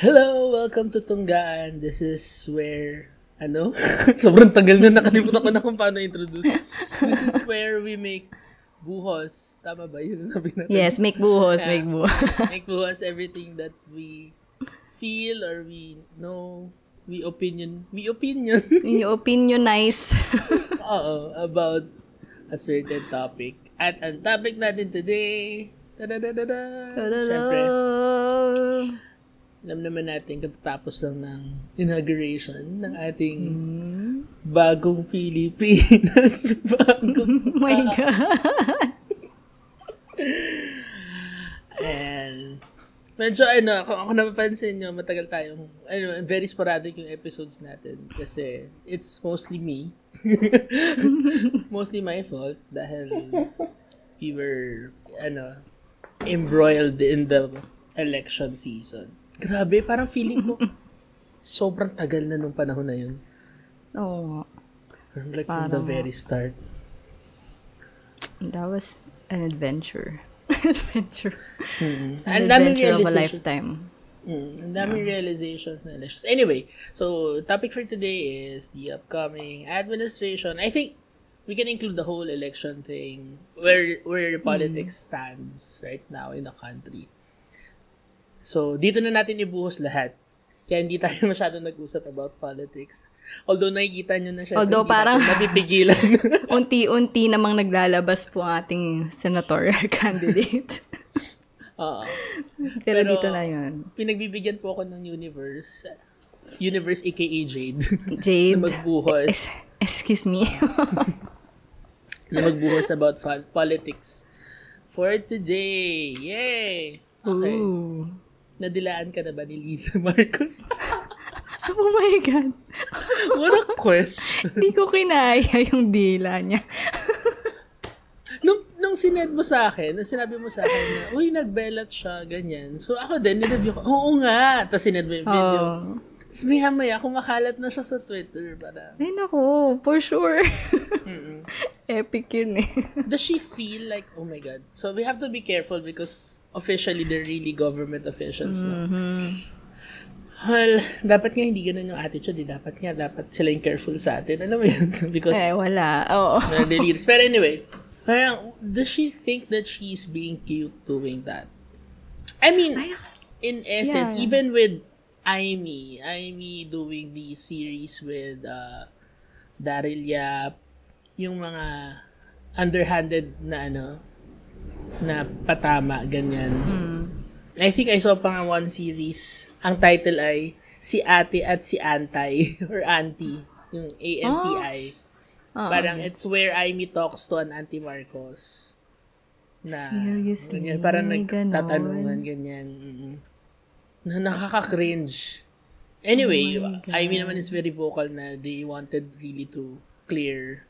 Hello! Welcome to Tunggaan. This is where, ano? Sobrang tagal na nakalimutan ko na kung paano introduce. This is where we make buhos. Tama ba yung sabi natin? Yes, make buhos, Yeah. make buhos. make buhos everything that we feel or we know, we opinion, we opinion, Yung opinionize. oo, about a certain topic. At ang topic natin today, da-da-da-da-da, syempre, alam naman natin katatapos lang ng inauguration ng ating bagong Pilipinas. bagong oh my God. And medyo ano, kung ako napapansin nyo, matagal tayong, ano, very sporadic yung episodes natin. Kasi it's mostly me. mostly my fault dahil we were, ano, embroiled in the election season. Grabe, parang feeling ko sobrang tagal na nung panahon na yun. Oo. From like from the Parang- very start. That was an adventure. adventure. Mm-mm. An daming adventure of a lifetime. Mm, ang daming realizations na elections. Anyway, so topic for today is the upcoming administration. I think we can include the whole election thing where where politics stands right now in the country. So, dito na natin ibuhos lahat. Kaya hindi tayo masyado nag-usap about politics. Although nakikita nyo na siya. Although parang- Mapipigilan. Unti-unti namang naglalabas po ang ating senatorial candidate. Oo. Pero, Pero- dito na yun. Pinagbibigyan po ako ng universe. Universe aka Jade. Jade. na magbuhos. Es- excuse me. na magbuhos about politics for today. Yay! Okay. Ooh. Nadilaan ka na ba ni Lisa Marcos? Oh my God. What a question. Hindi ko kinaya yung dila niya. nung, nung sined mo sa akin, nung sinabi mo sa akin na, uy, nagbelat siya, ganyan. So ako din, nireview ko, oo nga. Tapos sined mo yung video. Oh. Tapos maya maya, kumakalat na siya sa Twitter. Para, Ay, nako. For sure. Epic yun eh. does she feel like, oh my God. So we have to be careful because officially they're really government officials. No? Well, dapat nga hindi ganun yung attitude. Eh. Dapat nga, dapat sila yung careful sa atin. Alam mo yun? because, Eh, wala. Oo. na delirious. Pero anyway, parang, does she think that she's being cute doing that? I mean, in essence, Yeah. even with Aimee, Aimee doing the series with uh, Daryl Yap, yung mga underhanded na ano, na patama, ganyan. I think I saw pa nga one series, ang title ay Si Ate at Si Antay, or Auntie, yung A-N-T-I. Oo. Parang it's where Amy talks to an Auntie Marcos. Na, Seriously? Ganyan, parang nagtatanungan, ganyan. mm Na nakaka-cringe. Anyway, Oh Amy naman is very vocal na they wanted really to clear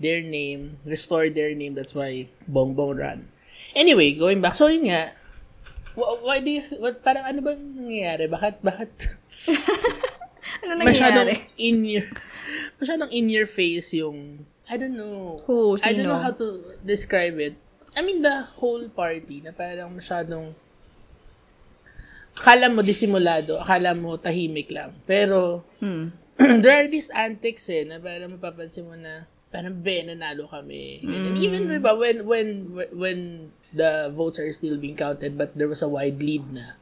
their name, restore their name. That's why Bongbong ran. Anyway, going back. So, yun nga. Why, why do you, what, parang ano bang nangyayari? Bakit, bakit? Ano masyadong nangyayari? in your masyadong in your face yung I don't know. Who? I don't Sino? know how to describe it. I mean the whole party na parang masyadong akala mo disimulado, akala mo tahimik lang. Pero Hmm. there are these antics eh, na parang mapapansin mo na parang be, nanalo kami. Ganun. Even diba, when, when, when the votes are still being counted but there was a wide lead na,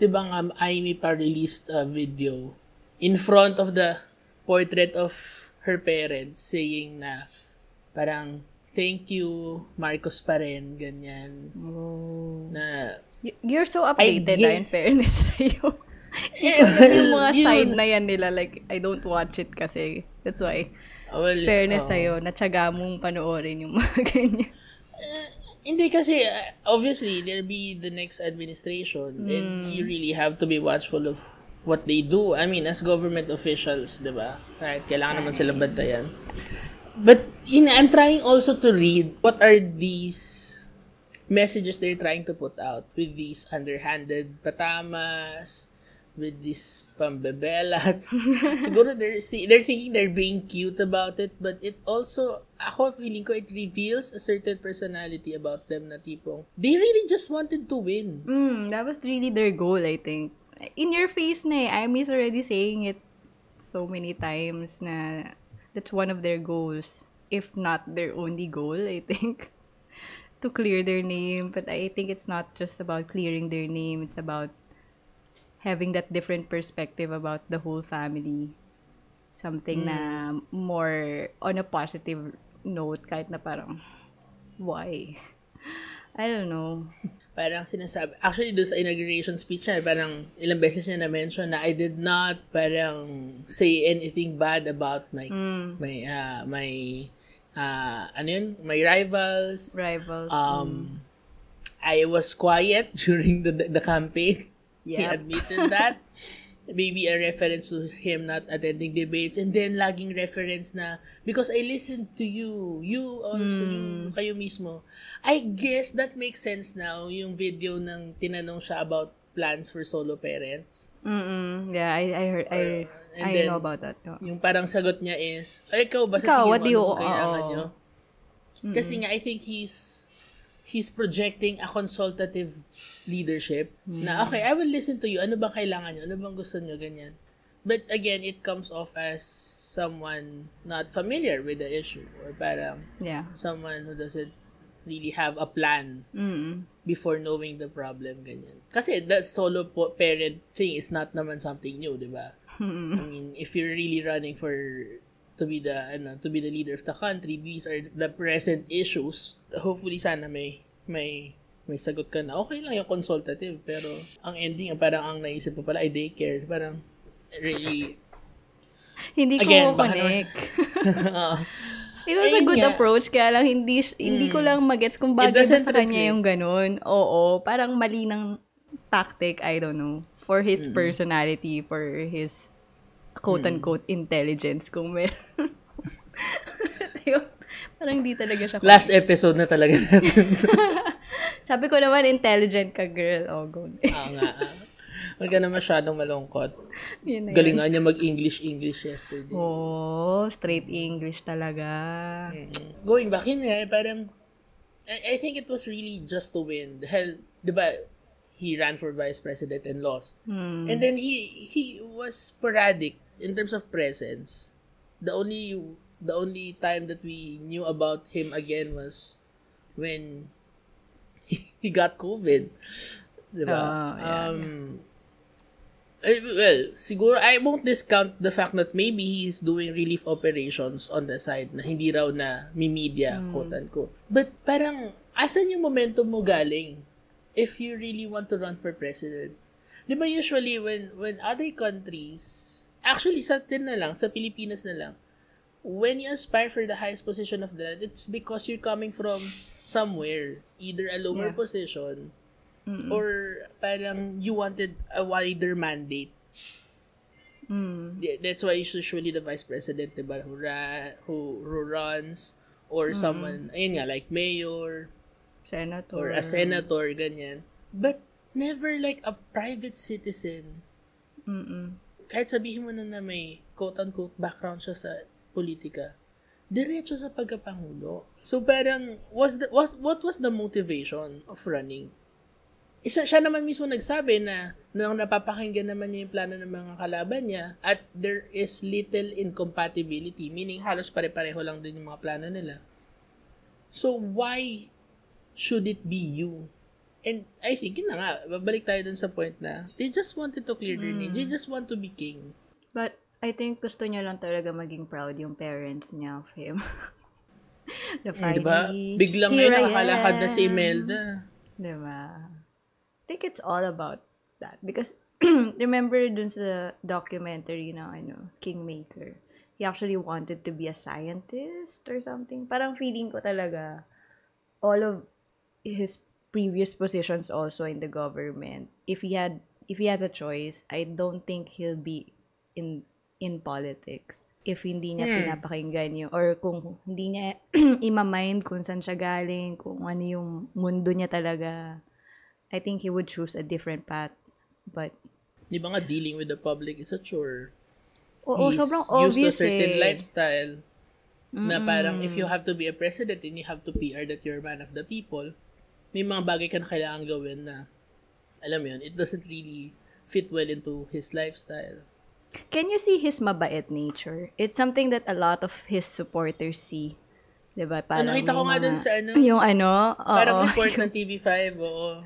diba nga, Amy pa released a video in front of the portrait of her parents saying na parang thank you Marcos pa rin ganyan Oh. na You're so updated, ah, in fairness sa'yo. eh, yung mga yun. side na yan nila, like, I don't watch it kasi. That's why. well, Fairness oo. sa'yo, natsaga mong panoorin yung mga ganyan. Hindi kasi, uh, obviously, there'll be the next administration and you really have to be watchful of what they do. I mean, as government officials, di ba? Right? Kailangan naman silang bantayan. But, yun, I'm trying also to read what are these messages they're trying to put out with these underhanded patamas, with these pambebelats. Siguro they're, see, they're thinking they're being cute about it, but it also, ako feeling ko, it reveals a certain personality about them na tipong, they really just wanted to win. Mm, that was really their goal, I think. in your face na eh. I miss already saying it so many times na that's one of their goals. If not their only goal, I think. to clear their name. But I think it's not just about clearing their name. It's about having that different perspective about the whole family. Something na more on a positive note kahit na parang why? I don't know. parang sinasabi, actually doon sa inauguration speech niya, parang ilang beses niya na-mention na I did not parang say anything bad about my, my, uh, my, uh, ano yun, my rivals. Rivals. Um, I was quiet during the, the campaign. He Yep. admitted that. Maybe a reference to him not attending debates. And then, laging reference na, because I listened to you. You also, yung kayo mismo. I guess that makes sense now, yung video ng tinanong siya about plans for solo parents. Mm-mm. Yeah, I I heard I and I then- know about that. Oh. Yung parang sagot niya is, ay, ikaw, basta tingin Ikaw, mo what do you- ano kailangan nyo? Kasi nga, I think he's he's projecting a consultative leadership na, okay, I will listen to you. Ano bang kailangan nyo? Ano bang gusto nyo? Ganyan. But again, it comes off as someone not familiar with the issue or parang Yeah. someone who doesn't really have a plan Mm. before knowing the problem, ganyan. Kasi the solo parent thing is not naman something new, di ba? I mean, if you're really running for to be the ano, to be the leader of the country, these are the present issues. Hopefully sana may may may sagot ka na. Okay lang yung consultative, pero ang ending, parang ang naisip mo pala ay daycare. Parang really Hindi ko Again, connect. uh, It was a Ayun good nga. Mm. approach, kaya lang hindi, hindi ko lang magets kung bagay ba doesn't sa kanya translate. yung ganun. Oo, parang mali ng tactic, I don't know. For his personality, for his quote-unquote intelligence, kung meron. Parang di talaga siya. last episode na talaga natin. Sabi ko naman, intelligent ka, girl. Oh, go. Oo nga. Huwag ka na masyadong malungkot. Yun na yun. Galing nga niya mag-English-English yesterday. Oh, straight English talaga. Going back in nga, parang, I, I think it was really just to win. Dahil, di ba, he ran for vice president and lost. And then he he was sporadic in terms of presence. The only the only time that we knew about him again was when he, he got COVID. Di ba? Oh, yeah, um, eh, well, siguro, I won't discount the fact that maybe he's doing relief operations on the side na hindi raw na mi-media, quote-unquote. But parang, asan yung momentum mo galing if you really want to run for president? Di ba usually when when other countries, actually sa atin na lang, sa Pilipinas na lang, when you aspire for the highest position of the land, it's because you're coming from somewhere, either a lower Yeah. position or parang you wanted a wider mandate. Mm. Yeah, That's why usually the vice president, diba, who, ra- who, who runs or someone, ayun nga, like mayor Senator. or a senator, ganyan. But never like a private citizen. Mm-mm. Kahit sabihin mo na na may quote-unquote background siya sa politika, diretso sa pagkapangulo. So parang, was the, was, what was the motivation of running? Isa, siya naman mismo nagsabi na nang napapakinggan naman niya yung plano ng mga kalaban niya at there is little incompatibility, meaning halos pare-pareho lang din yung mga plano nila. So why should it be you? And I think, yun na nga, babalik tayo dun sa point na they just wanted to clear their name. They just want to be king. But I think gusto niya lang talaga maging proud yung parents niya of him. the Mm, Di ba? finally, Biglang ngayon I nakakalakad na si. Imelda. Di ba? I think it's all about that. Because, remember dun sa documentary na ano, Kingmaker, he actually wanted to be a scientist or something. Parang feeling ko talaga, all of his previous positions also in the government, if he had, if he has a choice, I don't think he'll be in in politics if hindi niya pinapakinggan yung or kung hindi niya ima-mind kung saan siya galing, kung ano yung mundo niya talaga. I think he would choose a different path. But, Di ba nga, dealing with the public is a chore. oo, He's sobrang used to obvious a certain eh. lifestyle na parang if you have to be a president and you have to PR that you're a man of the people, may mga bagay ka na kailangan gawin na, alam mo yun, it doesn't really fit well into his lifestyle. Can you see his mabait nature? It's something that a lot of his supporters see. Diba? Parang Ano, nakita ko nga dun sa ano, Yung ano, oo. parang report ng TV5, oo.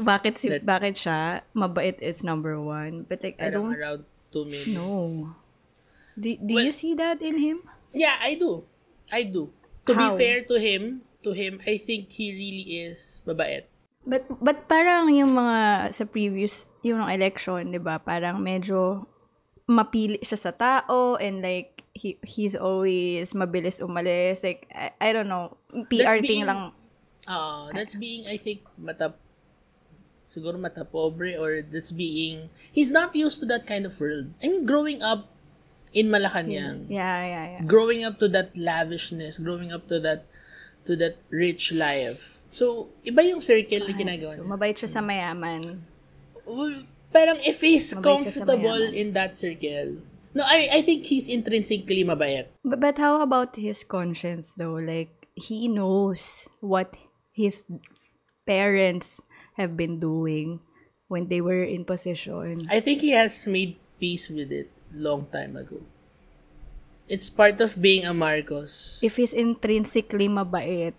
bakit, si, That- bakit siya mabait is number one. But like, I don't around 2 million. know. Do, do Well- you see that in him? Yeah, I do. I do. To be How? fair to him, to him, I think he really is mabait. But, but parang yung mga sa previous, yung election, di ba? Parang medyo mapili siya sa tao and like, he, he's always mabilis umalis. Like, I, I don't know. PR That's thing being- lang. Uh, that's being, I think, mata, siguro mata pobre or that's being, he's not used to that kind of world. I mean, growing up in Malacanang, Yeah, yeah, yeah. growing up to that lavishness, growing up to that, to that rich life. So, iba yung circle na ginagawa So, niya. mabait siya sa mayaman. Well, parang if he's Mabait comfortable in that circle, no, I, I think he's intrinsically mabait. But, but how about his conscience though? Like, he knows what his parents have been doing when they were in position. I think he has made peace with it long time ago. It's part of being a Marcos. If he's intrinsically mabait,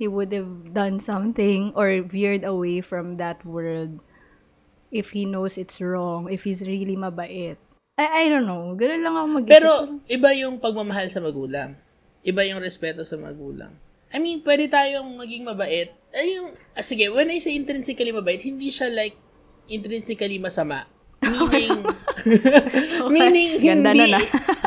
he would have done something or veered away from that world if he knows it's wrong, if he's really mabait. I, I don't know. Ganun lang ako mag-isip. Pero iba yung pagmamahal sa magulang. Iba yung respeto sa magulang. I mean, pwede tayong maging mabait. Ay, yung, ah, sige, when I say intrinsically mabait, hindi siya like intrinsically masama. Meaning, meaning Ganda hindi, nun, ah. Oo.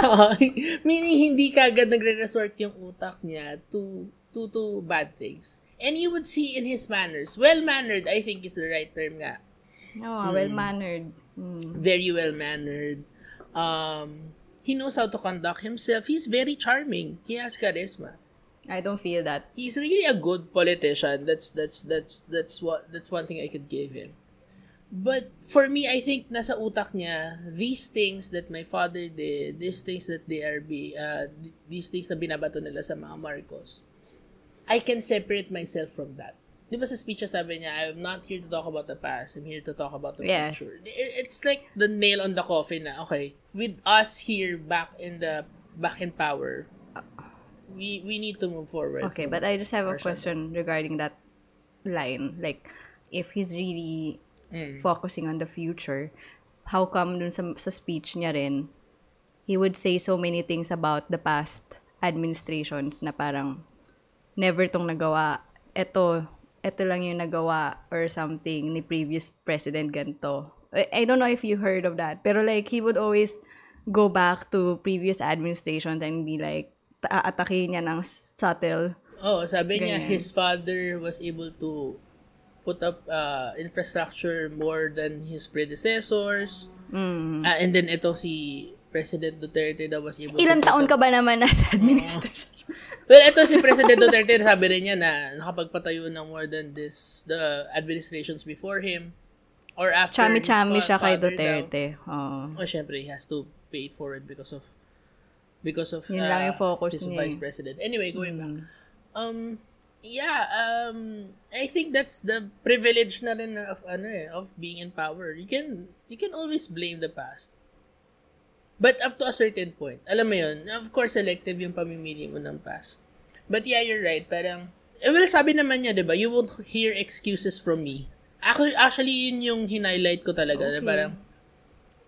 meaning hindi kagad nagre-resort yung utak niya to, to, to bad things. And you would see in his manners, well-mannered, I think is the right term nga. Oo, well-mannered. Mm. very well mannered. Um, he knows how to conduct himself. He's very charming. He has charisma. I don't feel that. He's really a good politician. That's that's that's that's what that's one thing I could give him. But for me, I think nasa utak niya these things that my father did, these things that they are be uh, these things na binabato nila sa mga Marcos. I can separate myself from that. Di ba sa speech niya sabi niya, I'm not here to talk about the past. I'm here to talk about the Yes. future. It- It's like the nail on the coffin na, okay, with us here back in the, back in power, we we need to move forward. Okay, but I just have a question regarding that line. Like, if he's really Mm. focusing on the future, how come dun sa, sa speech niya rin, he would say so many things about the past administrations na parang never tong nagawa. Ito, ito lang yung nagawa or something ni previous president ganito. I, I don't know if you heard of that. Pero like, he would always go back to previous administrations and be like, ta- aatakihin niya ng subtle. Oh, sabi niya Ganyan. his father was able to put up uh, infrastructure more than his predecessors. Mm. Ah, and then ito si President Duterte daw was able Ilan taon ka ba naman nasa administration? Well, ito si President Duterte, sabi rin niya na nakapagpatayo ng more than this, the administrations before him or after his Chami-chami siya kay daw. Duterte. Oo. Oh, syempre, he has to pay it forward because of because of Yun lang yung focus his niya vice eh. president. Anyway, going back. Mm. Um, yeah, um, I think that's the privilege na rin of, ano eh, of being in power. You can, you can always blame the past. But up to a certain point. Alam mo yun, of course, selective yung pamimili mo ng past. But yeah, you're right. Parang, eh, well, sabi naman niya, di ba, you won't hear excuses from me. Actually, actually yun yung hinighlight ko talaga. Na Okay. parang,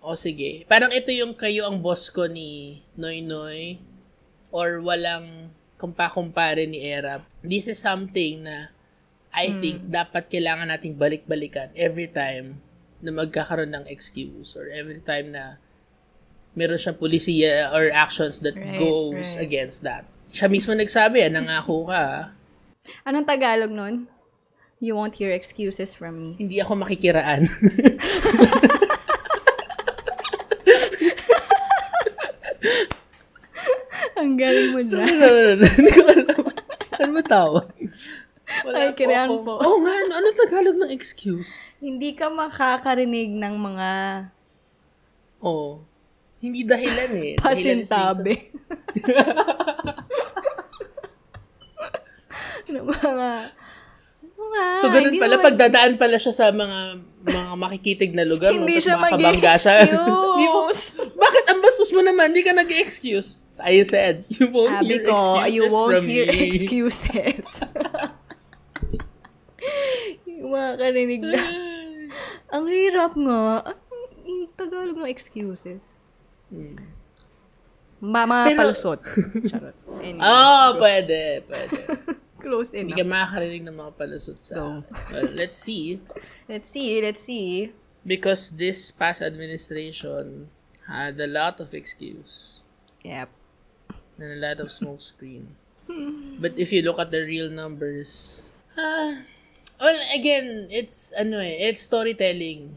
o sige. Parang ito yung kayo ang boss ko ni Noy Noy or walang kumpa-kumpare ni Erap. This is something na I Hmm. think dapat kailangan nating balik-balikan every time na magkakaroon ng excuse or every time na meron siyang polisiya or actions that Right, goes right. against that. Siya mismo nagsabi, ah, nangako ka. ah. Anong Tagalog nun? You won't hear excuses from me. Hindi ako makikiraan. Ang galing mo no. Hindi ko alam. Ano ba tawag? Ay, kiraan akong- po. Oo nga, ano, ano Tagalog ng excuse? Hindi ka makakarinig ng mga Oo. Hindi dahilan eh. Pasintabi. ng mga, mga. So, ganun pala. naman- Pag dadaan pala siya sa mga mga makikitig na lugar, Hindi tapos siya mo- mag-excuse. Bakit ang bastos mo naman? Hindi ka nag-excuse. I said, you won't Sabi hear ko, excuses you won't from hear me. excuses. yung mga karinig na. Ang hirap nga. Ang- Tagalog ng excuses. Mama Pero- palusot. Charot. Anyway, Oh, pwede, pwede. close Hindi enough. ka makakarinig ng mga palusot sa... No. Well, let's see. Let's see, let's see. Because this past administration had a lot of excuse Yep. And a lot of smoke screen. But if you look at the real numbers, ah, well, again, it's ano eh, it's storytelling.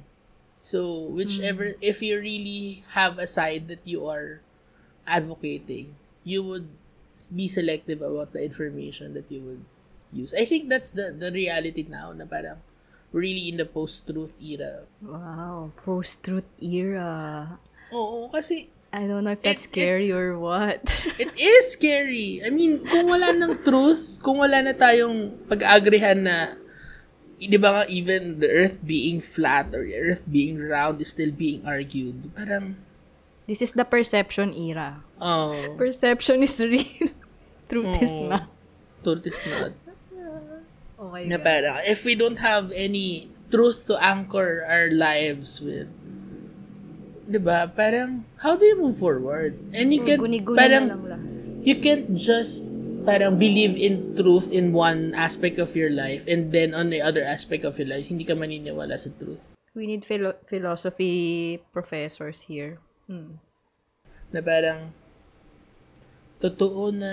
So whichever, if you really have a side that you are advocating, you would be selective about the information that you would use. I think that's the the reality now na parang really in the post-truth era. Wow. Post-truth era. Oo, kasi I don't know if that's It's- scary it's- or what. It is scary. I mean, kung wala ng truth, kung wala na tayong pag-agrihan na, di ba nga, even the earth being flat or earth being round is still being argued. Parang, This is the perception era. oh, Perception is real. Truth is Oo. not. truth is not. Okay. Na parang, if we don't have any truth to anchor our lives with, di ba, parang, how do you move forward? And you can, parang, na lang lang. you can't just parang believe in truth in one aspect of your life and then on the other aspect of your life, hindi ka maniniwala sa truth. We need philo- philosophy professors here. Hmm. Na parang, totoo na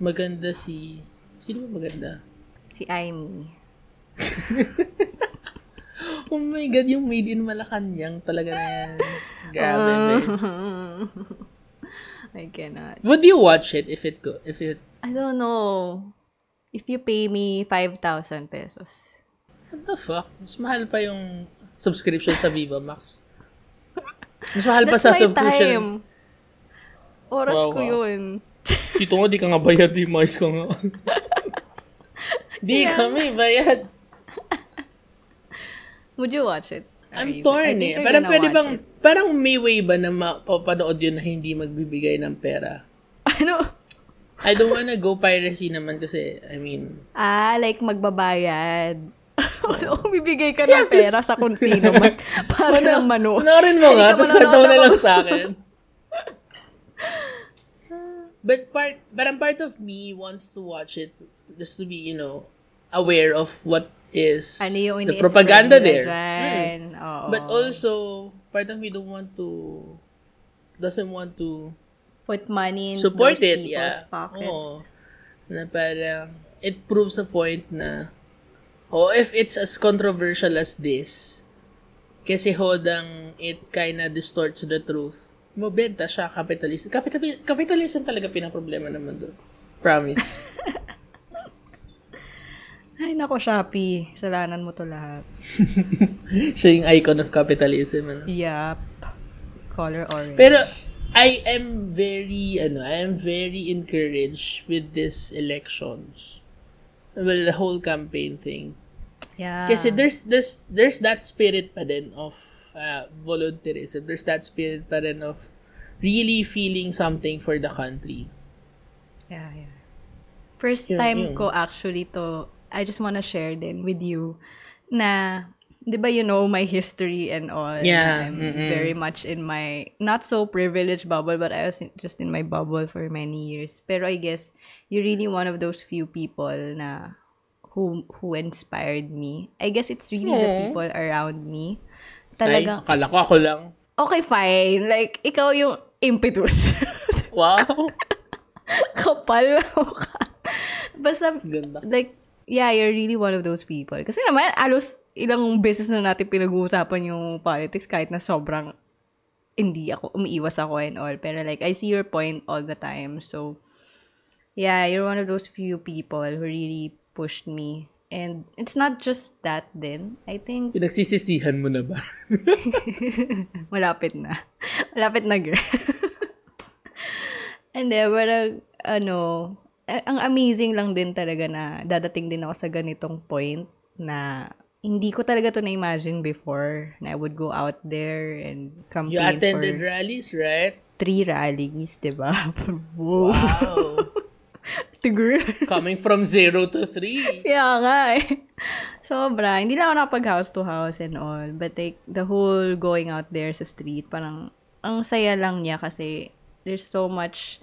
maganda si, sino ba maganda? Si Aimee. Oh my God, yung made in Malacanang talaga na yan. Grabe, man. I cannot. Would you watch it if it go, if it, I don't know. If you pay me 5,000 pesos. what the fuck? Mas mahal pa yung subscription sa Viva Max. Mas mahal pa sa That's subscription. time. Oras Wow, ko wow. yun. Dito nga, di ka nga bayad, di mais ka nga. di kami bayad. Would you watch it? I'm torn eh. Parang pwede bang, it. parang may way ba na mapapanood yun na hindi magbibigay ng pera? Ano? I don't wanna go piracy naman kasi, I mean, Ah, like magbabayad. Wala akong bibigay ka ng pera sa kung sino man. Para ng mano. Panoorin mo nga, tapos kwento na lang sa akin. But part, parang part of me wants to watch it just to be, you know, aware of what is Ano yung the propaganda there. dyan. Mm. Oo. But also, part of me don't want to, doesn't want to Put money in support those it, people's yeah. pockets. Oo. Na parang, it proves a point na, oh, if it's as controversial as this, kasi hodang it kinda distorts the truth, mabenta siya, capitalism. Capitalism, capitalism talaga pinaproblema naman doon. Promise. Ay, nako, Shopee. Salanan mo to lahat. siya yung icon of capitalism. Ano? Yup. Color orange. Pero, I am very, ano, I am very encouraged with these elections. Well, the whole campaign thing. yeah. Kasi there's this there's that spirit pa din of uh, volunteerism. There's that spirit pa din of really feeling something for the country. Yeah, yeah. First Yun, time yun. ko actually to, I just wanna share din with you na, di ba you know my history and all. Yeah, I'm mm-mm. very much in my, not so privileged bubble, but I was just in my bubble for many years. Pero I guess, you're really one of those few people na, who, who inspired me. I guess it's really the Aw. people around me. Ay, Talagang, akala ko ako lang. okay, fine. Like, ikaw yung impetus. Wow. Kapal mo ka. Basta, Ganda. like, yeah, you're really one of those people. Kasi naman, alos ilang beses na natin pinag-uusapan yung politics kahit na sobrang hindi ako, umiiwas ako and all. Pero like, I see your point all the time. So, yeah, you're one of those few people who really pushed me. And it's not just that din. I think Pinagsisisihan mo na ba? Malapit na. Malapit na, girl. And then, parang, ano, ang amazing lang din talaga na dadating din ako sa ganitong point na hindi ko talaga to na-imagine before na I would go out there and campaign You attended for rallies, right? three rallies, di ba? wow. Wow. Tigre. Coming from zero to three. Kaya nga eh. Sobra. Hindi lang ako nakapag house to house and all. But like, the whole going out there sa street, parang, ang saya lang niya kasi there's so much,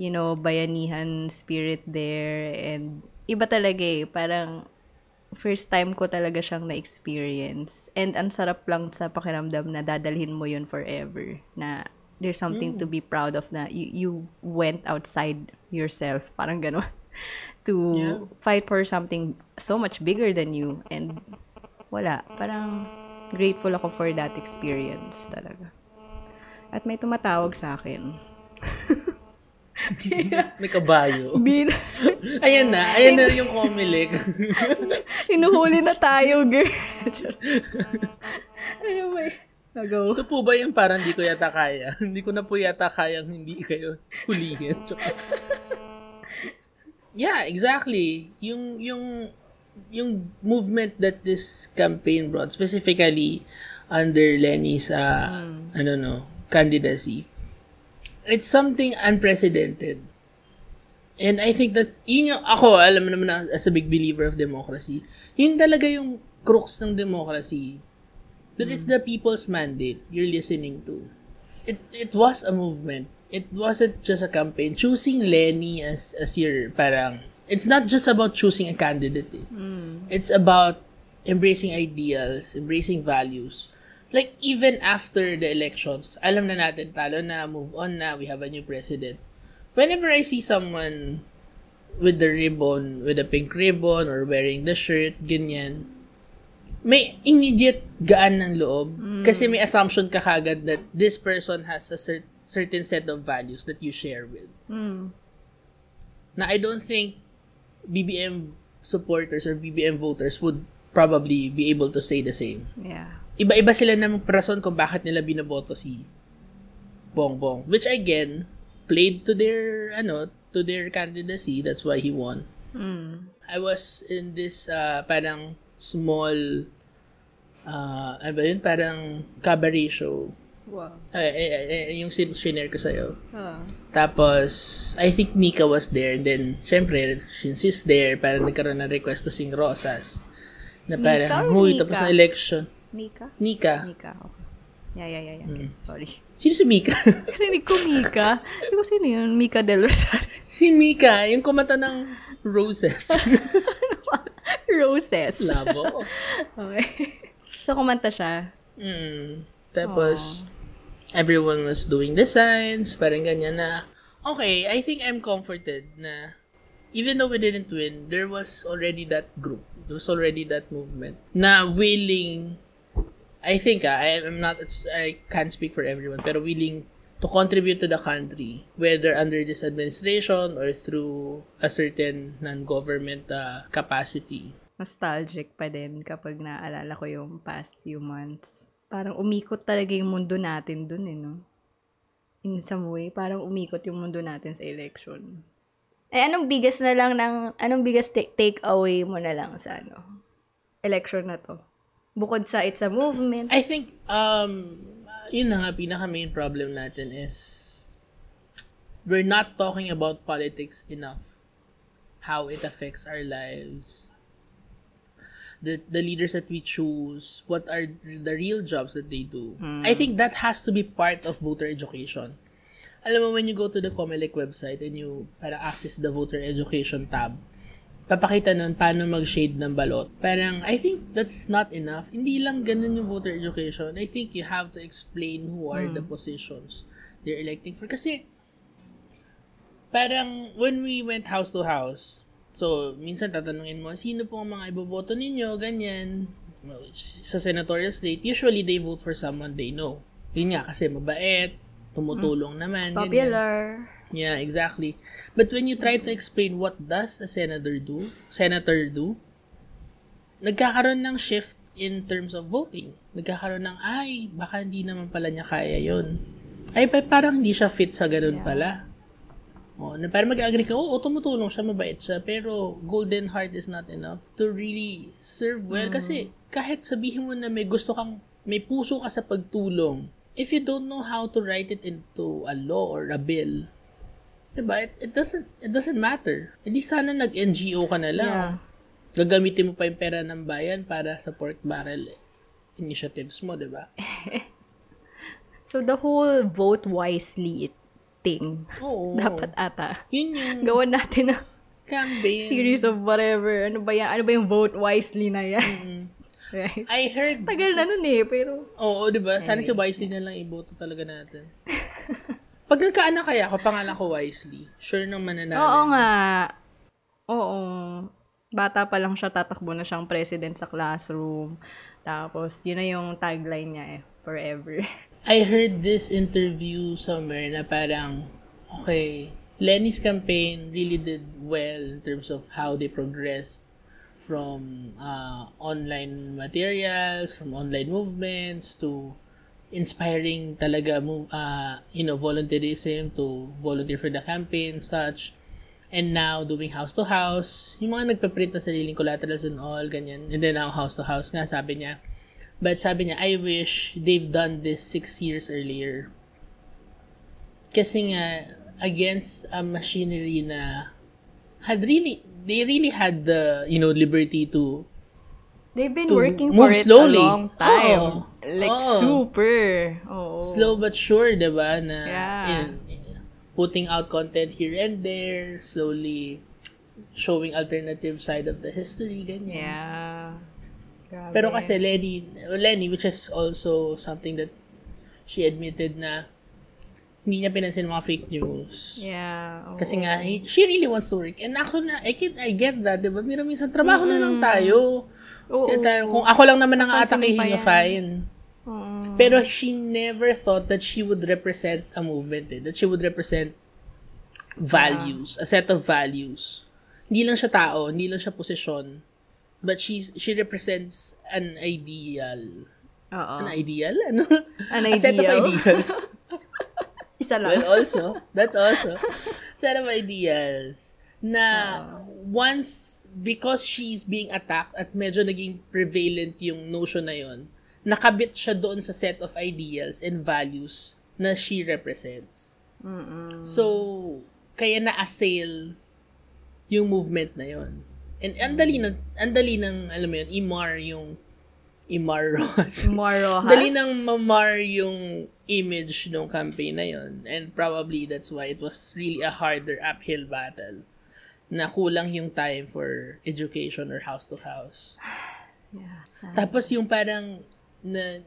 you know, bayanihan spirit there. And iba talaga eh. Parang, first time ko talaga siyang na-experience. And ang sarap lang sa pakiramdam na dadalhin mo yun forever. Na there's something to be proud of na you, you went outside yourself. Parang gano'n. to Yeah. fight for something so much bigger than you. And wala. Parang grateful ako for that experience talaga. At may tumatawag sa akin. May kabayo. Bin, Ayan na. Ayan na yung Comelec. hinuhuli na tayo, girl. ano ba eh? Go. Ito po ba yung parang hindi ko yata kaya? hindi ko na po yata kayang hindi kayo hulihin. yeah, exactly. Yung, yung, yung movement that this campaign brought, specifically under Lenny's, uh, ano no, candidacy, it's something unprecedented. And I think that, yun yung, ako, alam mo naman na, as a big believer of democracy, yun talaga yung crux ng democracy. That it's the people's mandate you're listening to. It it was a movement. It wasn't just a campaign. Choosing Lenny as, as your, parang, it's not just about choosing a candidate. eh. It's about embracing ideals, embracing values. Like, even after the elections, alam na natin, talo na, move on na, we have a new president. Whenever I see someone with the ribbon, with a pink ribbon, or wearing the shirt, ganyan, may immediate gaan ng loob. Mm. Kasi may assumption ka kagad that this person has a cer- certain set of values that you share with. Mm. Na I don't think BBM supporters or BBM voters would probably be able to say the same. Yeah. Iba-iba sila ng rason kung bakit nila binoboto si Bongbong. Which again, played to their, ano, to their candidacy. That's why he won. I was in this uh, parang small uh, ano ba yun? Parang cabaret show. Wow. Eh, eh, eh, yung sin- shinare ko sa'yo. Ah. Tapos, I think Mika was there. Then, syempre, since she's there, parang nagkaroon ng request to sing Rosas. Na parang, huy, tapos na election. Mika? Mika. Mika, okay. Yeah, yeah, yeah, yeah. Sorry. Sino si Mika? Narinig ko Mika. Hindi ko sino yun. Mika Del Rosario. si Mika, yung kumanta ng Roses. Roses. Labo. Okay. So, kumanta siya. Mm. Tapos, everyone was doing designs, parang ganyan na, okay, I think I'm comforted na even though we didn't win, there was already that group. There was already that movement na willing, I think, ah, I am not, I can't speak for everyone, pero willing to contribute to the country, whether under this administration or through a certain non-government uh, capacity. Nostalgic pa din kapag naaalala ko yung past few months. Parang umikot talaga yung mundo natin dun eh, no? In some way, parang umikot yung mundo natin sa election. Eh, anong biggest na lang ng, anong biggest ta- take away mo na lang sa ano? Election na to. Bukod sa it's a movement. I think, um, yun na nga, pinaka main problem natin is we're not talking about politics enough. How it affects our lives. The, the leaders that we choose, what are the real jobs that they do. I think that has to be part of voter education. Alam mo, when you go to the Comelec website and you para access the voter education tab, papakita nun paano mag-shade ng balot. Parang, I think that's not enough. Hindi lang ganun yung voter education. I think you have to explain who are the positions they're electing for. Kasi, parang, when we went house to house, so, minsan tatanungin mo, sino po ang mga iboboto ninyo, ganyan. Sa senatorial slate, usually they vote for someone they know. Yun nga, kasi mabait, tumutulong naman. ganyan. Yeah, exactly. But when you try to explain what does a senator do, senator do, nagkakaroon ng shift in terms of voting. Nagkakaroon ng, ay, baka hindi naman pala niya kaya yon Ay, pa- parang hindi siya fit sa ganun pala. Oh, na para mag-agree ka, oo, tumutulong siya, mabait siya, pero golden heart is not enough to really serve well. Mm. Kasi kahit sabihin mo na may gusto kang, may puso ka sa pagtulong, if you don't know how to write it into a law or a bill, diba, it, it doesn't, it doesn't matter. Hindi sana nag-NGO ka na lang. Yeah. Gagamitin mo pa yung pera ng bayan para sa pork barrel initiatives mo, diba? So, the whole vote wisely thing, Oo. dapat ata, Yun yung gawan natin ng campaign. series of whatever. Ano ba yan? Ano ba yung vote wisely na yan? right? I heard Tagal na nun eh, pero... Oo, di ba? Sana si Wisely na lang iboto talaga natin. Pag nagkaanak kaya ako, pangalan ko Wisely, sure nang mananalo. Oo nga. Oo. Bata pa lang siya, tatakbo na siyang president sa classroom. Tapos, yun na yung tagline niya eh. Forever. I heard this interview somewhere na parang, okay, Lenny's campaign really did well in terms of how they progressed from uh, online materials, from online movements to inspiring talaga move uh, you know volunteerism to volunteer for the campaign such. And now doing house to house yung mga nagpe-print na sariling collaterals and all ganyan. And then now house to house nga sabi niya but sabi niya I wish they've done this six years earlier. Kasi nga against a machinery na had really they really had the you know liberty to They've been working for it slowly. a long time. Oo. Like, Oo. super. Oo. slow but sure, 'di ba? Na Yeah. in- putting out content here and there, slowly showing alternative side of the history ganyan. Yeah. Grabe. Pero kasi Lenny, Lenny which is also something that she admitted na hindi niya pinansin mga fake news. Yeah. oo. Kasi nga, he- she really wants to work. And ako na, I, can, I get that, diba? Mira, minsan trabaho na lang tayo. Oo. Kaya tayo- kung ako lang naman ang aatakihin yan. fine. Oo. Pero she never thought that she would represent a movement, eh. That she would represent values, a set of values. Hindi lang siya tao, hindi lang siya posisyon. But she's, she represents an ideal. Oo. An ideal? Ano? An A set of ideal? ideals. Isa lang. Well, also, that's also set of ideas na once, because she's being attacked at medyo naging prevalent yung notion na yon, nakabit siya doon sa set of ideals and values na she represents. So, kaya na-assail yung movement na yon. And andali ng, andali ng, alam mo yun, imar yung, imar Ross. Morohas. Dali nang mamar yung image ng campaign na yon and probably that's why it was really a harder uphill battle na kulang yung time for education or house to house. Yeah. sad. Tapos yung parang na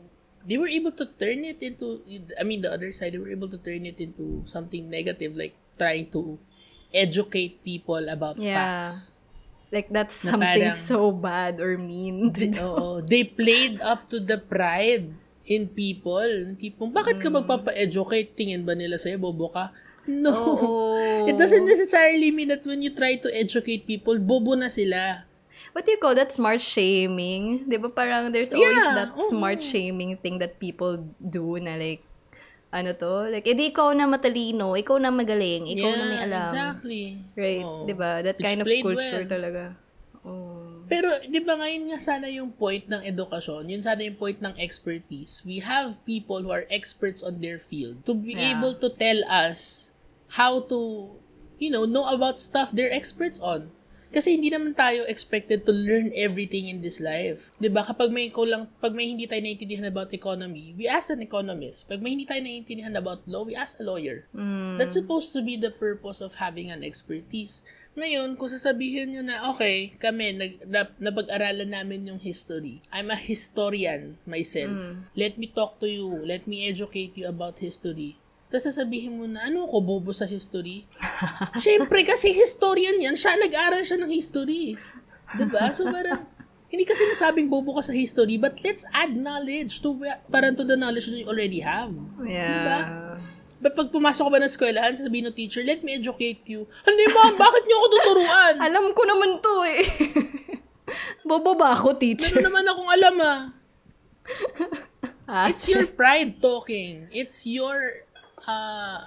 they were able to turn it into I mean the other side they were able to turn it into something negative like trying to educate people about Yeah. facts. Like, that's Na something parang- so bad or mean. do. Oo, they played up to the pride in people. Tipong, bakit ka magpapa-educate? Tingin ba nila sa'yo, bobo ka? No. Oo. It doesn't necessarily mean that when you try to educate people, bobo na sila. What do you call that? Smart shaming? Di ba parang there's always Yeah, that oo. smart shaming thing that people do na like, ano to? Like, edi ikaw na matalino, ikaw na magaling, ikaw na may alam. exactly. Right? Oo. Di ba? That Which kind of culture well. talaga. Oh. Pero, di ba ngayon nga sana yung point ng edukasyon, yun sana yung point ng expertise. We have people who are experts on their field to be Yeah. able to tell us how to, you know, know about stuff they're experts on. Kasi hindi naman tayo expected to learn everything in this life. 'Di ba? Kapag may kulang, pag may hindi tayo naiintindihan about economy, we ask an economist. Pag may hindi tayo naiintindihan about law, we ask a lawyer. Mm. That's supposed to be the purpose of having an expertise. Ngayon, kung sasabihin nyo na, okay, kami, nag, na, napag-aralan namin yung history. I'm a historian myself. Let me talk to you. Let me educate you about history. Tapos sasabihin mo na, ano ko, bobo sa history? Siyempre, kasi historian yan. Siya, nag-aral siya ng history. ba So, parang, hindi kasi nasabing bobo ka sa history, but let's add knowledge to, parang to the knowledge that you already have. Yeah. Diba? But pag pumasok ka ba ng eskwelahan, sabihin ng teacher, let me educate you. Hindi ma'am, bakit niyo ako tuturuan? Alam ko naman to eh. Bobo ba ako, teacher? Meron naman akong alam ah. Ah, It's your pride talking. It's your, uh,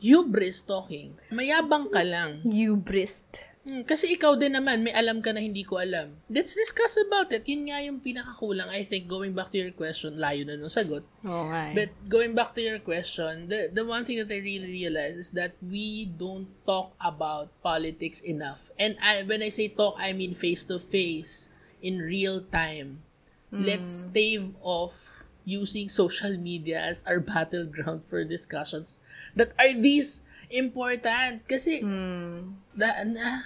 hubris talking. Mayabang ka lang. Hubris. Hmm, kasi ikaw din naman, may alam ka na hindi ko alam. Let's discuss about it. Yun nga yung pinakakulang, I think, going back to your question, layo na nung sagot. Nga. eh. But going back to your question, the the one thing that I really realize is that we don't talk about politics enough. And I, when I say talk, I mean face to face, in real time. Let's stave off using social media as our battleground for discussions that are these important. Kasi, hmm. da, na,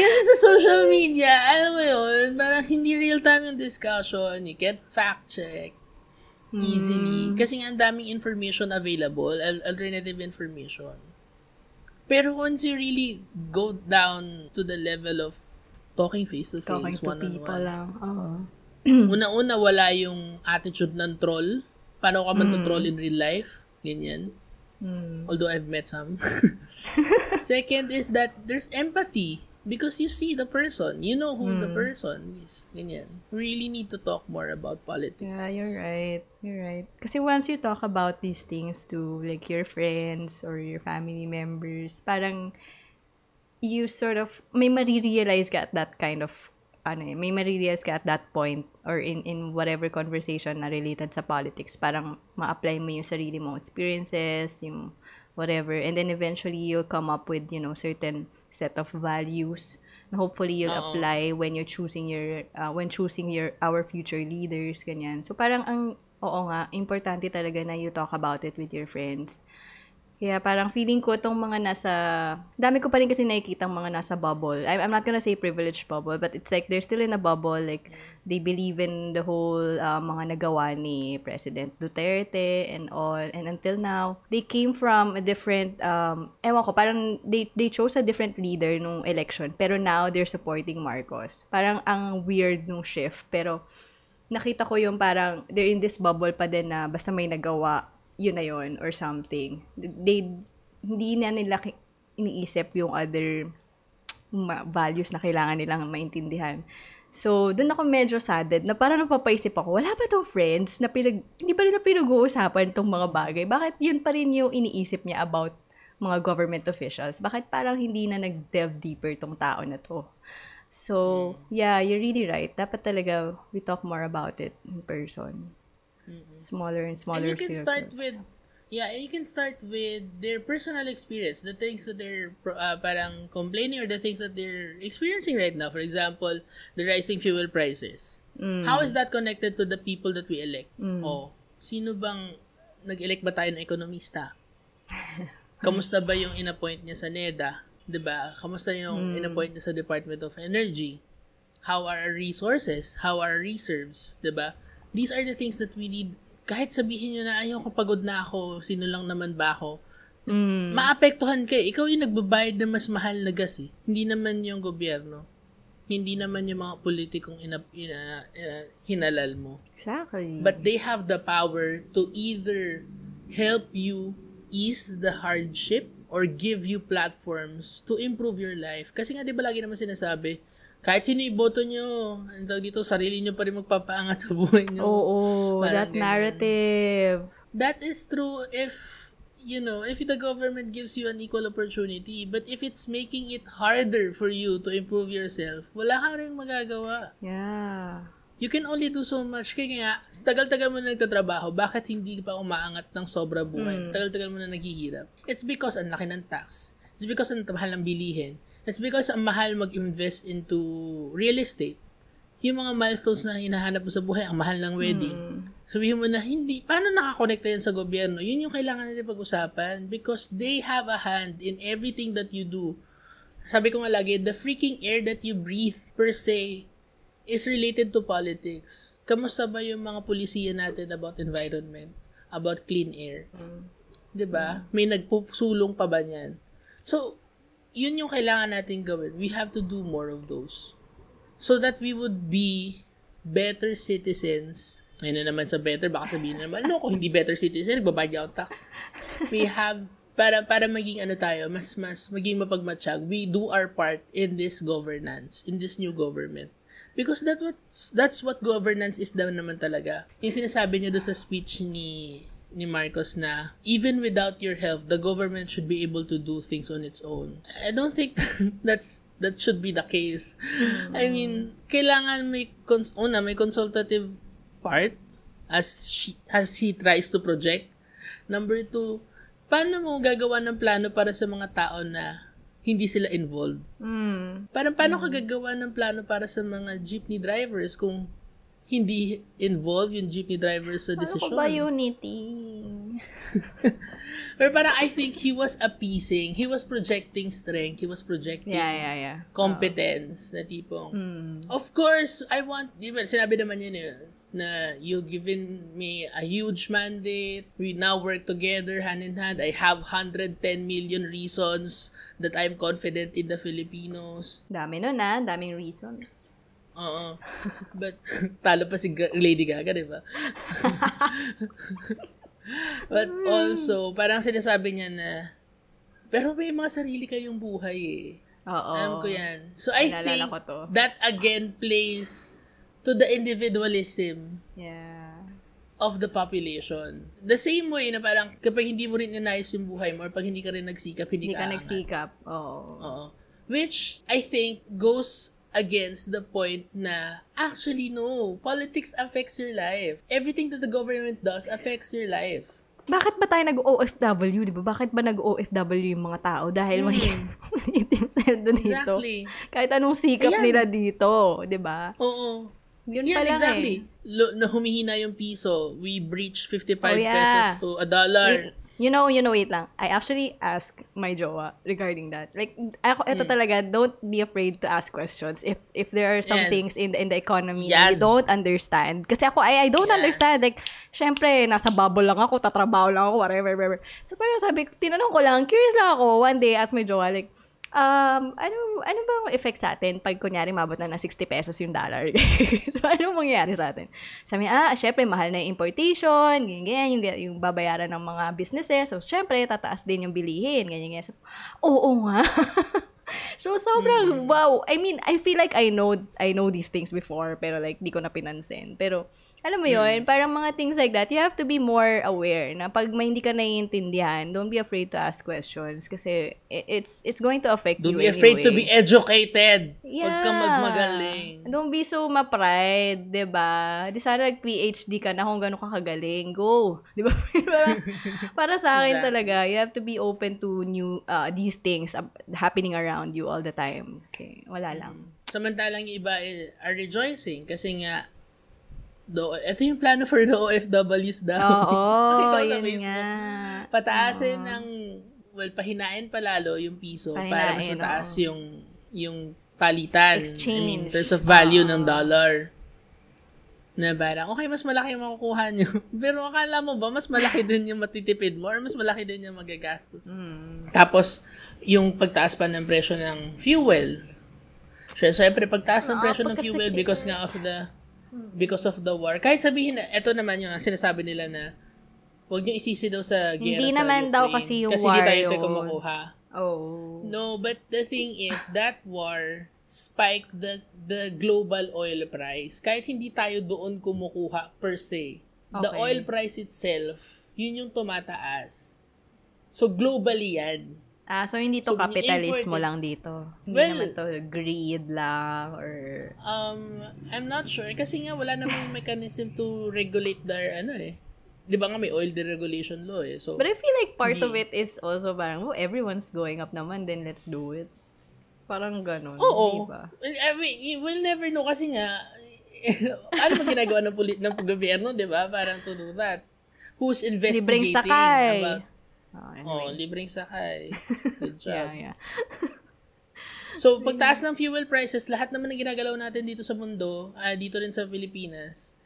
Kasi sa social media, alam mo yun, parang hindi real time yung discussion. You get fact check easily. Hmm. Kasi nga ang daming information available, alternative information. Pero once you really go down to the level of talking face to Talking face, to people one-on-one, lang. Oo. una-una wala yung attitude ng troll. Paano ka man to troll in real life? Ganyan. Although I've met some. Second is that there's empathy. Because you see the person. You know who's the person. Is ganyan. We really need to talk more about politics. Yeah, you're right. You're right. Kasi once you talk about these things to like your friends or your family members, parang you sort of may marirealize ka at that kind of ano eh, may marirealize ka at that point or in in whatever conversation na related sa politics, parang ma-apply mo yung sarili mong experiences, yung whatever, and then eventually you'll come up with, you know, certain set of values na hopefully you'll Oo. apply when you're choosing your uh, when choosing your our future leaders ganyan. So parang ang oo nga, importante talaga na you talk about it with your friends. Kaya parang feeling ko tong mga nasa, dami ko pa rin kasi nakikita mga nasa bubble. I'm, I'm not gonna say privileged bubble, but it's like they're still in a bubble. Like, they believe in the whole uh, mga nagawa ni President Duterte and all. And until now, they came from a different, um, ewan ko, parang they, they chose a different leader nung election. Pero now, they're supporting Marcos. Parang ang weird nung shift. Pero, nakita ko yung parang they're in this bubble pa din na basta may nagawa, yun na yun or something. They, hindi na nila iniisip yung other values na kailangan nilang maintindihan. So, doon ako medyo saddened na parang napapaisip ako, wala ba tong friends na pinag, hindi pa rin na pinag-uusapan tong mga bagay? Bakit yun pa rin yung iniisip niya about mga government officials? Bakit parang hindi na nag-delve deeper tong tao na to? So, yeah, you're really right. Dapat talaga we talk more about it in person. Smaller and smaller and you can start with yeah you can start with their personal experience the things that they're uh, parang complaining or the things that they're experiencing right now. For example the rising fuel prices. How is that connected to the people that we elect? Oh sino bang nag-elect ba tayo ng ekonomista? Kamusta ba yung inappoint niya sa NEDA? 'di ba kamusta yung inappoint niya sa Department of Energy? How are our resources? How are our reserves? 'di ba these are the things that we need kahit sabihin nyo na ayaw ko pagod na ako sino lang naman ba ako maapektuhan ka eh. ikaw yung nagbabayad ng mas mahal na gas eh hindi naman yung gobyerno hindi naman yung mga politikong ina, ina, ina- hinalal mo Exactly. But they have the power to either help you ease the hardship or give you platforms to improve your life. Kasi nga, di ba lagi naman sinasabi, kahit sino iboto nyo, ano tawag dito, sarili nyo pa rin magpapaangat sa buhay nyo. Oo, Parang that ganyan. narrative. That is true if, you know, if the government gives you an equal opportunity. But if it's making it harder for you to improve yourself, wala ka rin magagawa. Yeah. You can only do so much. Kaya nga, tagal-tagal mo na nagtatrabaho, bakit hindi pa umaangat ng sobra buhay? Tagal-tagal mo na naghihirap. It's because ang laki ng tax. It's because ang mahal ng bilihin. It's because ang mahal mag-invest into real estate. Yung mga milestones na hinahanap mo sa buhay, ang mahal ng wedding. Sabihin mo na, hindi. Paano nakakonekta yan sa gobyerno? Yun yung kailangan natin pag-usapan because they have a hand in everything that you do. Sabi ko nga lagi, the freaking air that you breathe per se is related to politics. Kamusta ba yung mga pulisiya natin about environment? About clean air? 'Di ba? May nagpusulong pa ba niyan? So, yun yung kailangan natin gawin. We have to do more of those. So that we would be better citizens. Ayun na naman sa better, baka sabihin na naman, loko, hindi better citizen, nagbabayad ako tax. We have, para para maging ano tayo, mas mas maging mapagmatsyag, we do our part in this governance, in this new government. Because that what that's what governance is daw naman talaga. Yung sinasabi niya doon sa speech ni ni Marcos na even without your help, the government should be able to do things on its own. I don't think that's that should be the case. I mean, kailangan may cons- una may consultative part as she, as he tries to project. Number two, paano mo gagawa ng plano para sa mga tao na hindi sila involved? Mm. Parang paano ka gagawa ng plano para sa mga jeepney drivers kung hindi involved yung jeepney drivers sa Ano desisyon? ko ba unity? Pero parang I think he was appeasing, he was projecting strength, he was projecting Yeah, yeah, yeah. competence na tipong, Mm. of course, I want, di ba, sinabi naman yun eh, na you given me a huge mandate, we now work together hand in hand, I have 110 million reasons that I'm confident in the Filipinos. Dami nun ah, daming reasons. Oo. But, talo pa si Lady Gaga, di ba? But also, parang sinasabi niya na, pero may mga sarili kayong buhay eh. Oo. Alam ko yan. So, I Naalala think that again plays to the individualism Yeah. of the population. The same way na parang kapag hindi mo rin inayos yung buhay mo or pag hindi ka rin nagsikap, hindi, Hindi ka aangat. nagsikap. Oo. Oo. Which, I think, goes against the point na, actually, no. Politics affects your life. Everything that the government does affects your life. Bakit ba tayo nag-OFW, di ba? Bakit ba nag-OFW yung mga tao? Dahil maliit maliit yung sweldo dito. Hmm. Exactly. Kahit anong sikap Ayan. nila dito, di ba? Oo. Yun Yan, pa lang exactly. eh. Lo, na humihina yung piso, we breach 55 Oh, yeah. pesos to a dollar. You know, you know, wait lang. I actually asked my jowa regarding that. Like, ako, ito Hmm. talaga, don't be afraid to ask questions. If if there are some Yes. things in in the economy na you Yes. don't understand. Kasi ako, I, I don't Yes. understand. Like, syempre, nasa bubble lang ako, tatrabaho lang ako, whatever, whatever. So, parang sabi, tinanong ko lang, curious lang ako, one day, ask my jowa, like, um, ano, ano bang effect sa atin pag kunyari mabot na ng 60 pesos yung dollar? so, ano mangyayari sa atin? Sabi niya, ah, syempre, mahal na yung importation, ganyan, ganyan, yung, yung babayaran ng mga businesses. So, syempre, tataas din yung bilihin, ganyan, ganyan. So, oo nga. so, sobrang, wow. I mean, I feel like I know, I know these things before, pero like, di ko na pinansin. Pero, alam mo yun, parang mga things like that, you have to be more aware na pag may hindi ka naiintindihan, don't be afraid to ask questions kasi it's it's going to affect Don't you be afraid to be educated. Yeah. Huwag kang magmagaling. Don't be so ma-pride, 'di ba? Di sana nag-PhD ka na kung gaano ka kagaling. Go. 'Di ba? para, para sa akin Diba? talaga, you have to be open to new uh, these things happening around you all the time. Kasi wala lang. Samantalang yung iba eh, are rejoicing kasi nga, do, ito yung plano for the OFWs daw. Oo, sa yun Facebook. nga. Pataasin ng, well, pahinain pa lalo yung piso para mas Pahinain, mataas oo. yung, yung palitan. I mean, in Exchange. terms of value ng dollar. Na parang, okay, mas malaki yung makukuha nyo. Pero akala mo ba, mas malaki din yung matitipid mo or mas malaki din yung magagastos? Mm. Tapos, yung pagtaas pa ng presyo ng fuel. Sy- Siyempre, pagtaas ng Ah, presyo ng fuel because nga of the because of the war. Kahit sabihin na, eto naman yung sinasabi nila na huwag niyo isisi daw sa gera Hindi sa naman daw Ukraine. kasi yung kasi war di tayo ito yun. kumukuha. Oh. No, but the thing is, that war spiked the the global oil price. Kahit hindi tayo doon kumukuha per se. The Okay. oil price itself, yun yung tumataas. So, globally yan. Ah, so hindi to So, it- lang dito. Hindi Well- naman to greed lang or Um, I'm not sure. Kasi nga, wala namang mechanism to regulate their, ano eh. Di ba nga may oil deregulation law eh. So, But I feel like part of Hindi. it is also parang, oh, everyone's going up naman, then let's do it. Parang ganun. oo. Diba? I mean, we'll never know kasi nga, ano ba ginagawa ng, puli- ng gobyerno, di ba? Parang to do that. Who's Libreng investigating sakay. about... Oh, Oh, libreng sakay. Good job. yeah, yeah. So, pagtaas ng fuel prices, lahat naman ng ginagalaw natin dito sa mundo, ah, dito rin sa Pilipinas,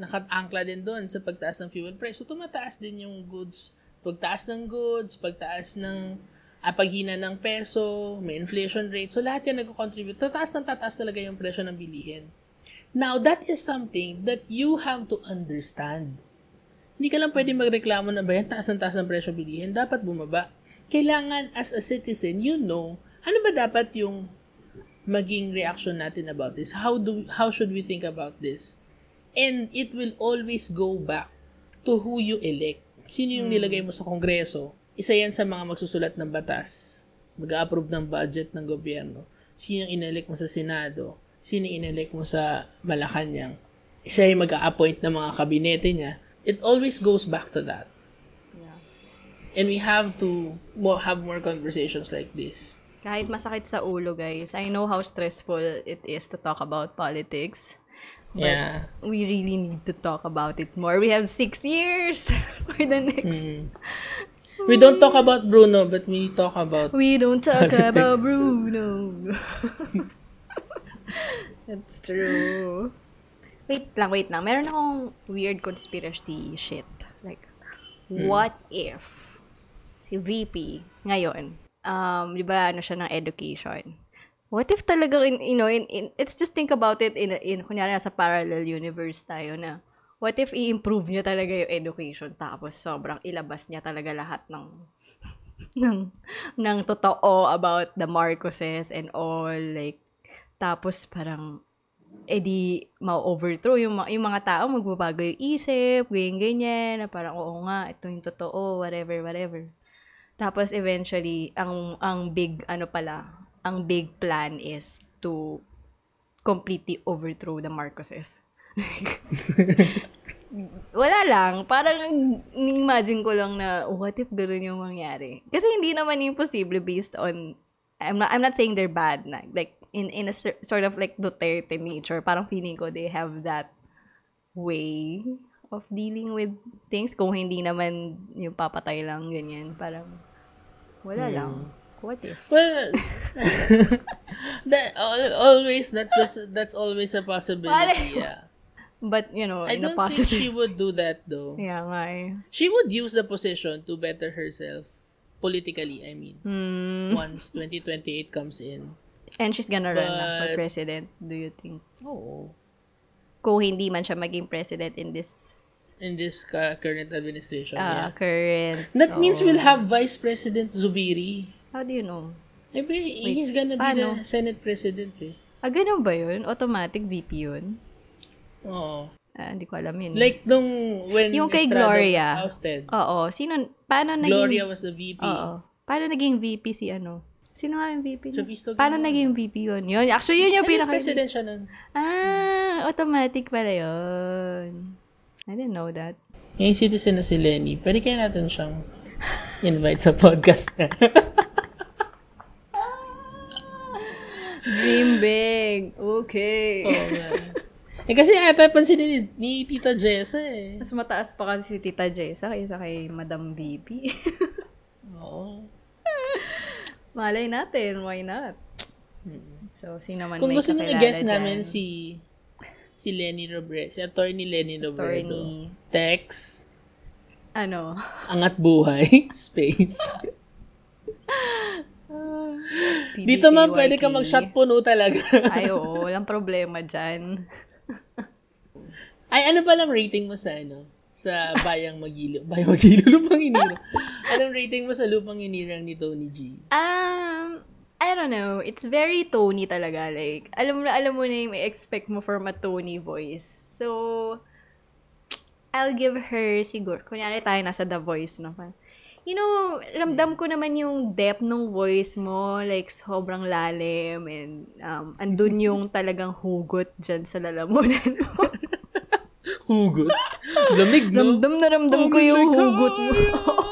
nakatangkla din doon sa pagtaas ng fuel price. So, tumataas din yung goods. Pagtaas ng goods, pagtaas ng ah, paghina ng peso, may inflation rate. So, lahat yan nag-contribute. Tataas ng tataas talaga yung presyo ng bilihin. Now, that is something that you have to understand. Hindi ka lang pwede magreklamo na ba yan, taas ng taas ng presyo bilihin, dapat bumaba. Kailangan as a citizen, you know, ano ba dapat yung maging reaction natin about this? How do how should we think about this? And it will always go back to who you elect. Sino yung nilagay mo sa kongreso? Isa yan sa mga magsusulat ng batas. Mag-approve ng budget ng gobyerno. Sino yung inelect mo sa Senado? Sino yung inelect mo sa Malacanang? Isa yung mag-a-appoint ng mga kabinete niya. It always goes back to that. And we have to mo- have more conversations like this. Kahit masakit sa ulo, guys. I know how stressful it is to talk about politics. But Yeah. we really need to talk about it more. We have six years for the next. Mm. We don't talk about Bruno, but we talk about We don't talk about Bruno. That's true. Wait lang, wait lang. Meron akong weird conspiracy shit. Like, what if si VP ngayon, um, di ba, ano siya ng education? What if talagang, in, you know, in, in, let's just think about it in, in kunyari nasa parallel universe tayo na, what if i-improve niya talaga yung education tapos sobrang ilabas niya talaga lahat ng ng ng totoo about the Marcoses and all like tapos parang edi ma-overthrow yung, yung mga tao magbabago yung isip ganyan ganyan na parang oo nga ito yung totoo whatever whatever tapos eventually ang ang big ano pala ang big plan is to completely overthrow the Marcoses wala lang. Parang, imagine ko lang na, what if gano'n yung mangyari? Kasi hindi naman imposible based on, I'm not, I'm not saying they're bad na. Like, in, in a sort of like Duterte nature, parang feeling ko they have that way of dealing with things. Kung hindi naman yung papatay lang, ganyan. Parang, wala lang. What if? Well, that al- always that that's that's always a possibility. Yeah. But, you know, I don't think positive... she would do that though. Yeah, nga eh. She would use the position to better herself politically. I mean, Hmm. once 2028 comes in. And she's gonna run na for president, do you think? Oh, Kung hindi man siya maging president in this in this current administration. uh, yeah. current... That means we'll have Vice President Zubiri. How do you know? Maybe he's gonna be paano? the Senate President eh. Ah, ganun ba yun? Automatic VP yun? Oo. Ah, hindi ko alam yun. Like nung when Yung kay Estrada Gloria. was ousted. Oo. Sino, paano naging... Gloria was the VP. Oo. Paano naging VP si ano? Sino nga yung VP? niya? Sofisto Paano naging VP yun? Yun. Actually, yun yung Senate pinaka... President siya nun. Ah, automatic pala yun. I didn't know that. Yung citizen na si Lenny, pwede kaya natin siyang invite sa podcast na. Dream big. Okay. Oo nga. Eh kasi ata pansin ni, ni Tita Jessa eh. Mas mataas pa kasi si Tita Jessa kaysa kay Madam VP. Oo. Malay natin, why not? So, sino man Kung may gusto nyo i-guess dyan. namin si si Lenny Robredo, si attorney Lenny Robredo. Attorney. Text, Ano? angat buhay, space. PDKYT. Dito man pwede ka mag-shot puno talaga. Ay, oo. Walang problema dyan. Ay, ano ba lang rating mo sa ano? Sa Bayang Magilo. Bayang Magilo, Lupang Inirang. Anong rating mo sa Lupang Inirang ni Tony G? Um, I don't know. It's very Tony talaga. Like, alam mo na, alam mo na yung expect mo from a Tony voice. So, I'll give her siguro. Kunyari tayo nasa The Voice, no? You know, ramdam ko naman yung depth ng voice mo. Like, sobrang lalim. And, um, andun yung talagang hugot dyan sa lalamunan mo. Hugot. Lamig, no? ramdam na ramdam ko yung hugot mo.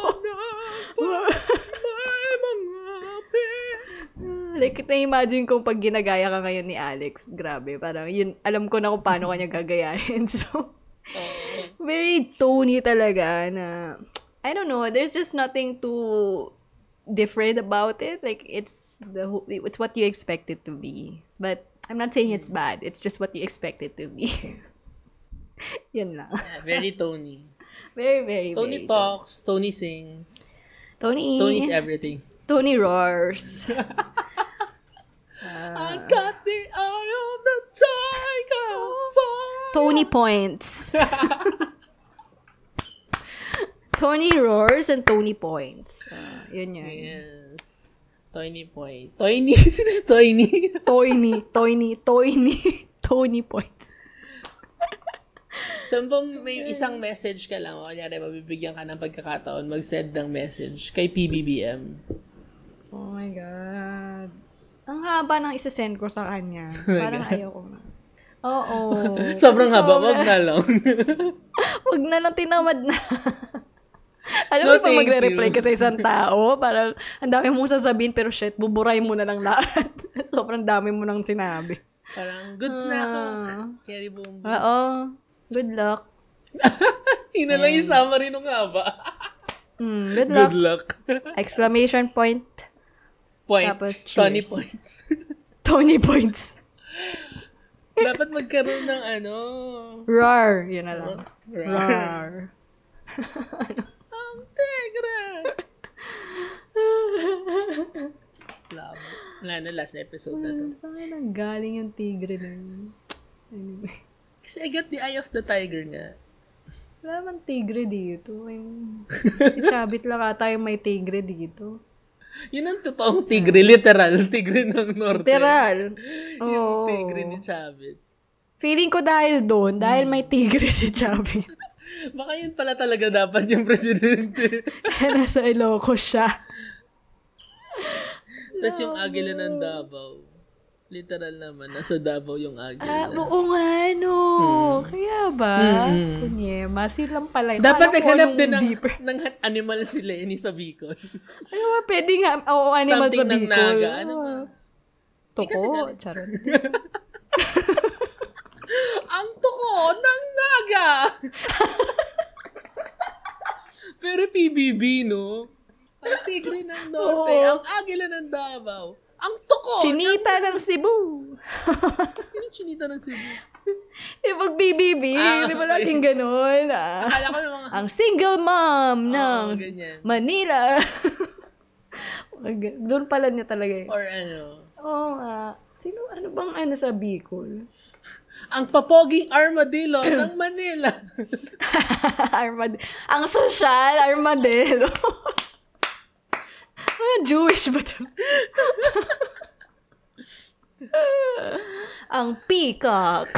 like, na-imagine kong pag ginagaya ka ngayon ni Alex, grabe, parang yun, alam ko na kung paano kanya gagayahin. So, very Tony talaga na, I don't know, there's just nothing too different about it. Like, it's the it's what you expect it to be. But, I'm not saying it's bad. It's just what you expect it to be. Yun lang. Yeah, very Tony. Very, very, Tony very talks, Tony sings. Tony. Tony's everything. Tony roars. I got the eye of the tiger. fire. Tony points. Tony roars and Tony points. Ah, yun yun. Yes. Tony point. Tony. Sino si Tony? Tony, Tony, Tony, Tony points. So, kung may isang message ka lang, o kunyari, mabibigyan ka ng pagkakataon, mag-send ng message kay PBBM. Oh my God. Ang haba ng isa-send ko sa kanya. Parang ayoko na. Oo. Sobrang haba, sobra- wag na lang. Wag na lang tinamad na. Alam No, mo, pag magre-reply ka sa isang tao, parang ang dami mong sasabihin, pero shit, buburay mo na lang lahat. Sobrang dami mo nang sinabi. Parang, goods na ako. Ah. Carry boom. Oo. Good luck. Yun na lang yung summary nung haba. Mm, good luck. Good luck. Exclamation point. Points. Tapos, Tony points. Tony points. Dapat magkaroon ng ano. Roar. Yun na lang. Rar. Roar. Ang tegra. Love. Wala na, last episode na to. Saan ang galing yung tigre na yun? Anyway. Kasi I got the eye of the tiger nga. Wala man tigre dito. Yung... si Chabit lang ata yung may tigre dito. Yun ang totoong tigre, literal. Tigre ng norte. Literal. Yung Oo. tigre ni Chavit. Feeling ko dahil doon, dahil may tigre si Chabit. Baka yun pala talaga dapat yung presidente. Nasa Ilocos siya. Tapos yung agila ng Davao. Literal naman, nasa Davao yung Ah, agila. oo nga, no. Kaya ba? Mm. Kunyema, silang pala. Dapat naghanap din ng, ng animal si Lenny sa Bicol. Ano ba, pwede nga, oo, animal Something sa ng Bicol. naga. Ano ba? Toko, Eh, charot. Ang tuko ng naga! Pero PBB, no? Ang tigre ng norte, Oo. ang agila ng Davao, ang tuko! Chinita ng Cebu. Sino chinita ng Cebu? Eh, pag BBB, Ah, di ba laging ganun? Ah. Akala ko yung mga... Ang single mom ng Oo, ganyan. Manila. Doon pala niya talaga eh. Or ano, Oo nga. Sino, ano bang ano sa Bicol? ang papoging armadillo ng Manila. Armad ang social armadillo. Mga Jewish ba to? ang peacock.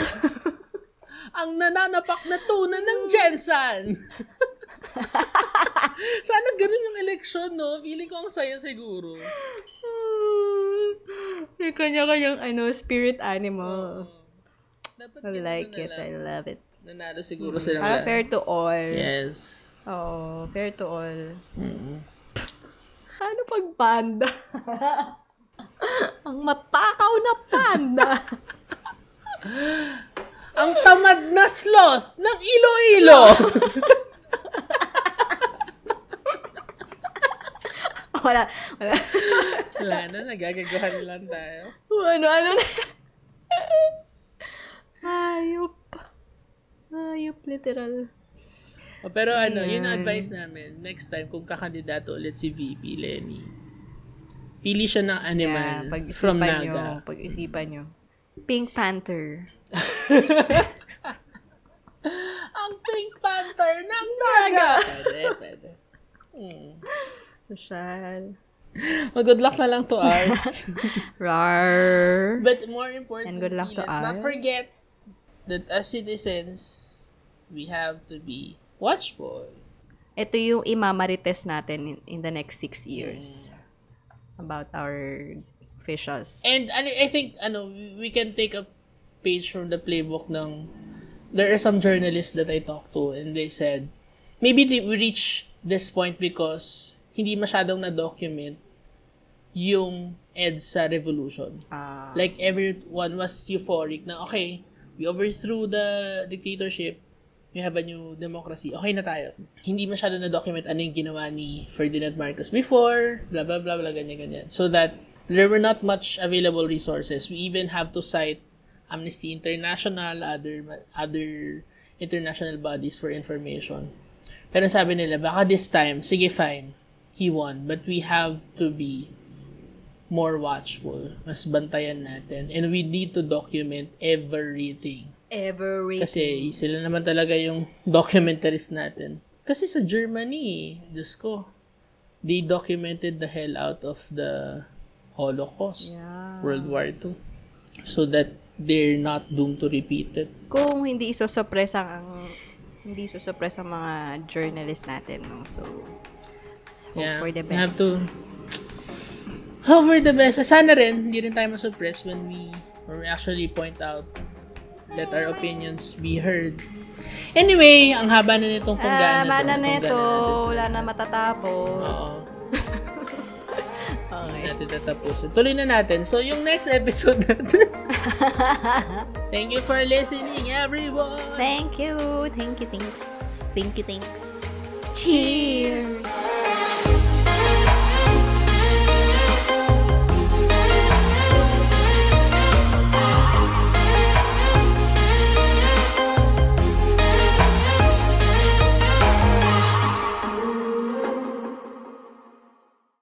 ang nananapak na tuna ng Jensen. Sana ganun yung eleksyon, no? Feeling ko ang saya siguro. May kanya-kanyang ano, spirit animal. Dapat I like it. I love it. Nanalo siguro silang Para lahat. fair to all. Yes. Oo, fair to all. Mm. Ano pag panda? Ang matakaw na panda. Ang tamad na sloth ng Iloilo. wala, wala. Wala na, nagagagahan lang tayo. ano, ano na. Hayop. Hayop, literal. O, pero ano, yun ang advice namin. Next time, kung kakandidato ulit si VP Lenny, pili siya ng animal pag-isipan from nyo, Naga. pag-isipan nyo. Pink Panther. Ang Pink Panther ng Naga! pwede, pwede. Hmm. Social. Well, good luck na lang to ours. Rar. But more importantly, And good luck to let's not us. forget that as citizens, we have to be watchful. Ito yung imamarites natin in, in the next six years. About our officials. And I think ano we can take a page from the playbook ng there are some journalists that I talked to and they said maybe they, we reach this point because hindi masyadong na-document yung EDSA revolution. Ah. Like everyone was euphoric na okay, we overthrew the dictatorship, we have a new democracy, okay na tayo. Hindi masyado na-document ano yung ginawa ni Ferdinand Marcos before, blah blah blah blah, ganyan ganyan. So that there were not much available resources. We even have to cite Amnesty International, other other international bodies for information. Pero sabi nila, baka this time, sige fine, he won, but we have to be more watchful. Mas bantayan natin. And we need to document everything. Every Kasi sila naman talaga yung documentaries natin. Kasi sa Germany, Diyos ko, they documented the hell out of the Holocaust. Yeah. World War II. So that they're not doomed to repeat it. Kung hindi isosupress ang hindi isosupress ang mga journalists natin, no? So, let's hope Yeah, for the we have best. to hope for the best. Sana rin, hindi rin tayo masuppress when we, when we actually point out let our opinions be heard. Anyway, ang haba na nitong kung Ah, gaano mana na ito. Wala natin na matatapos. Oo. Okay. natin tatapusin. Tuloy na natin. So, yung next episode natin. Thank you for listening, everyone! Thank you. Thank you. Thanks. Thank you. Thanks. Cheers.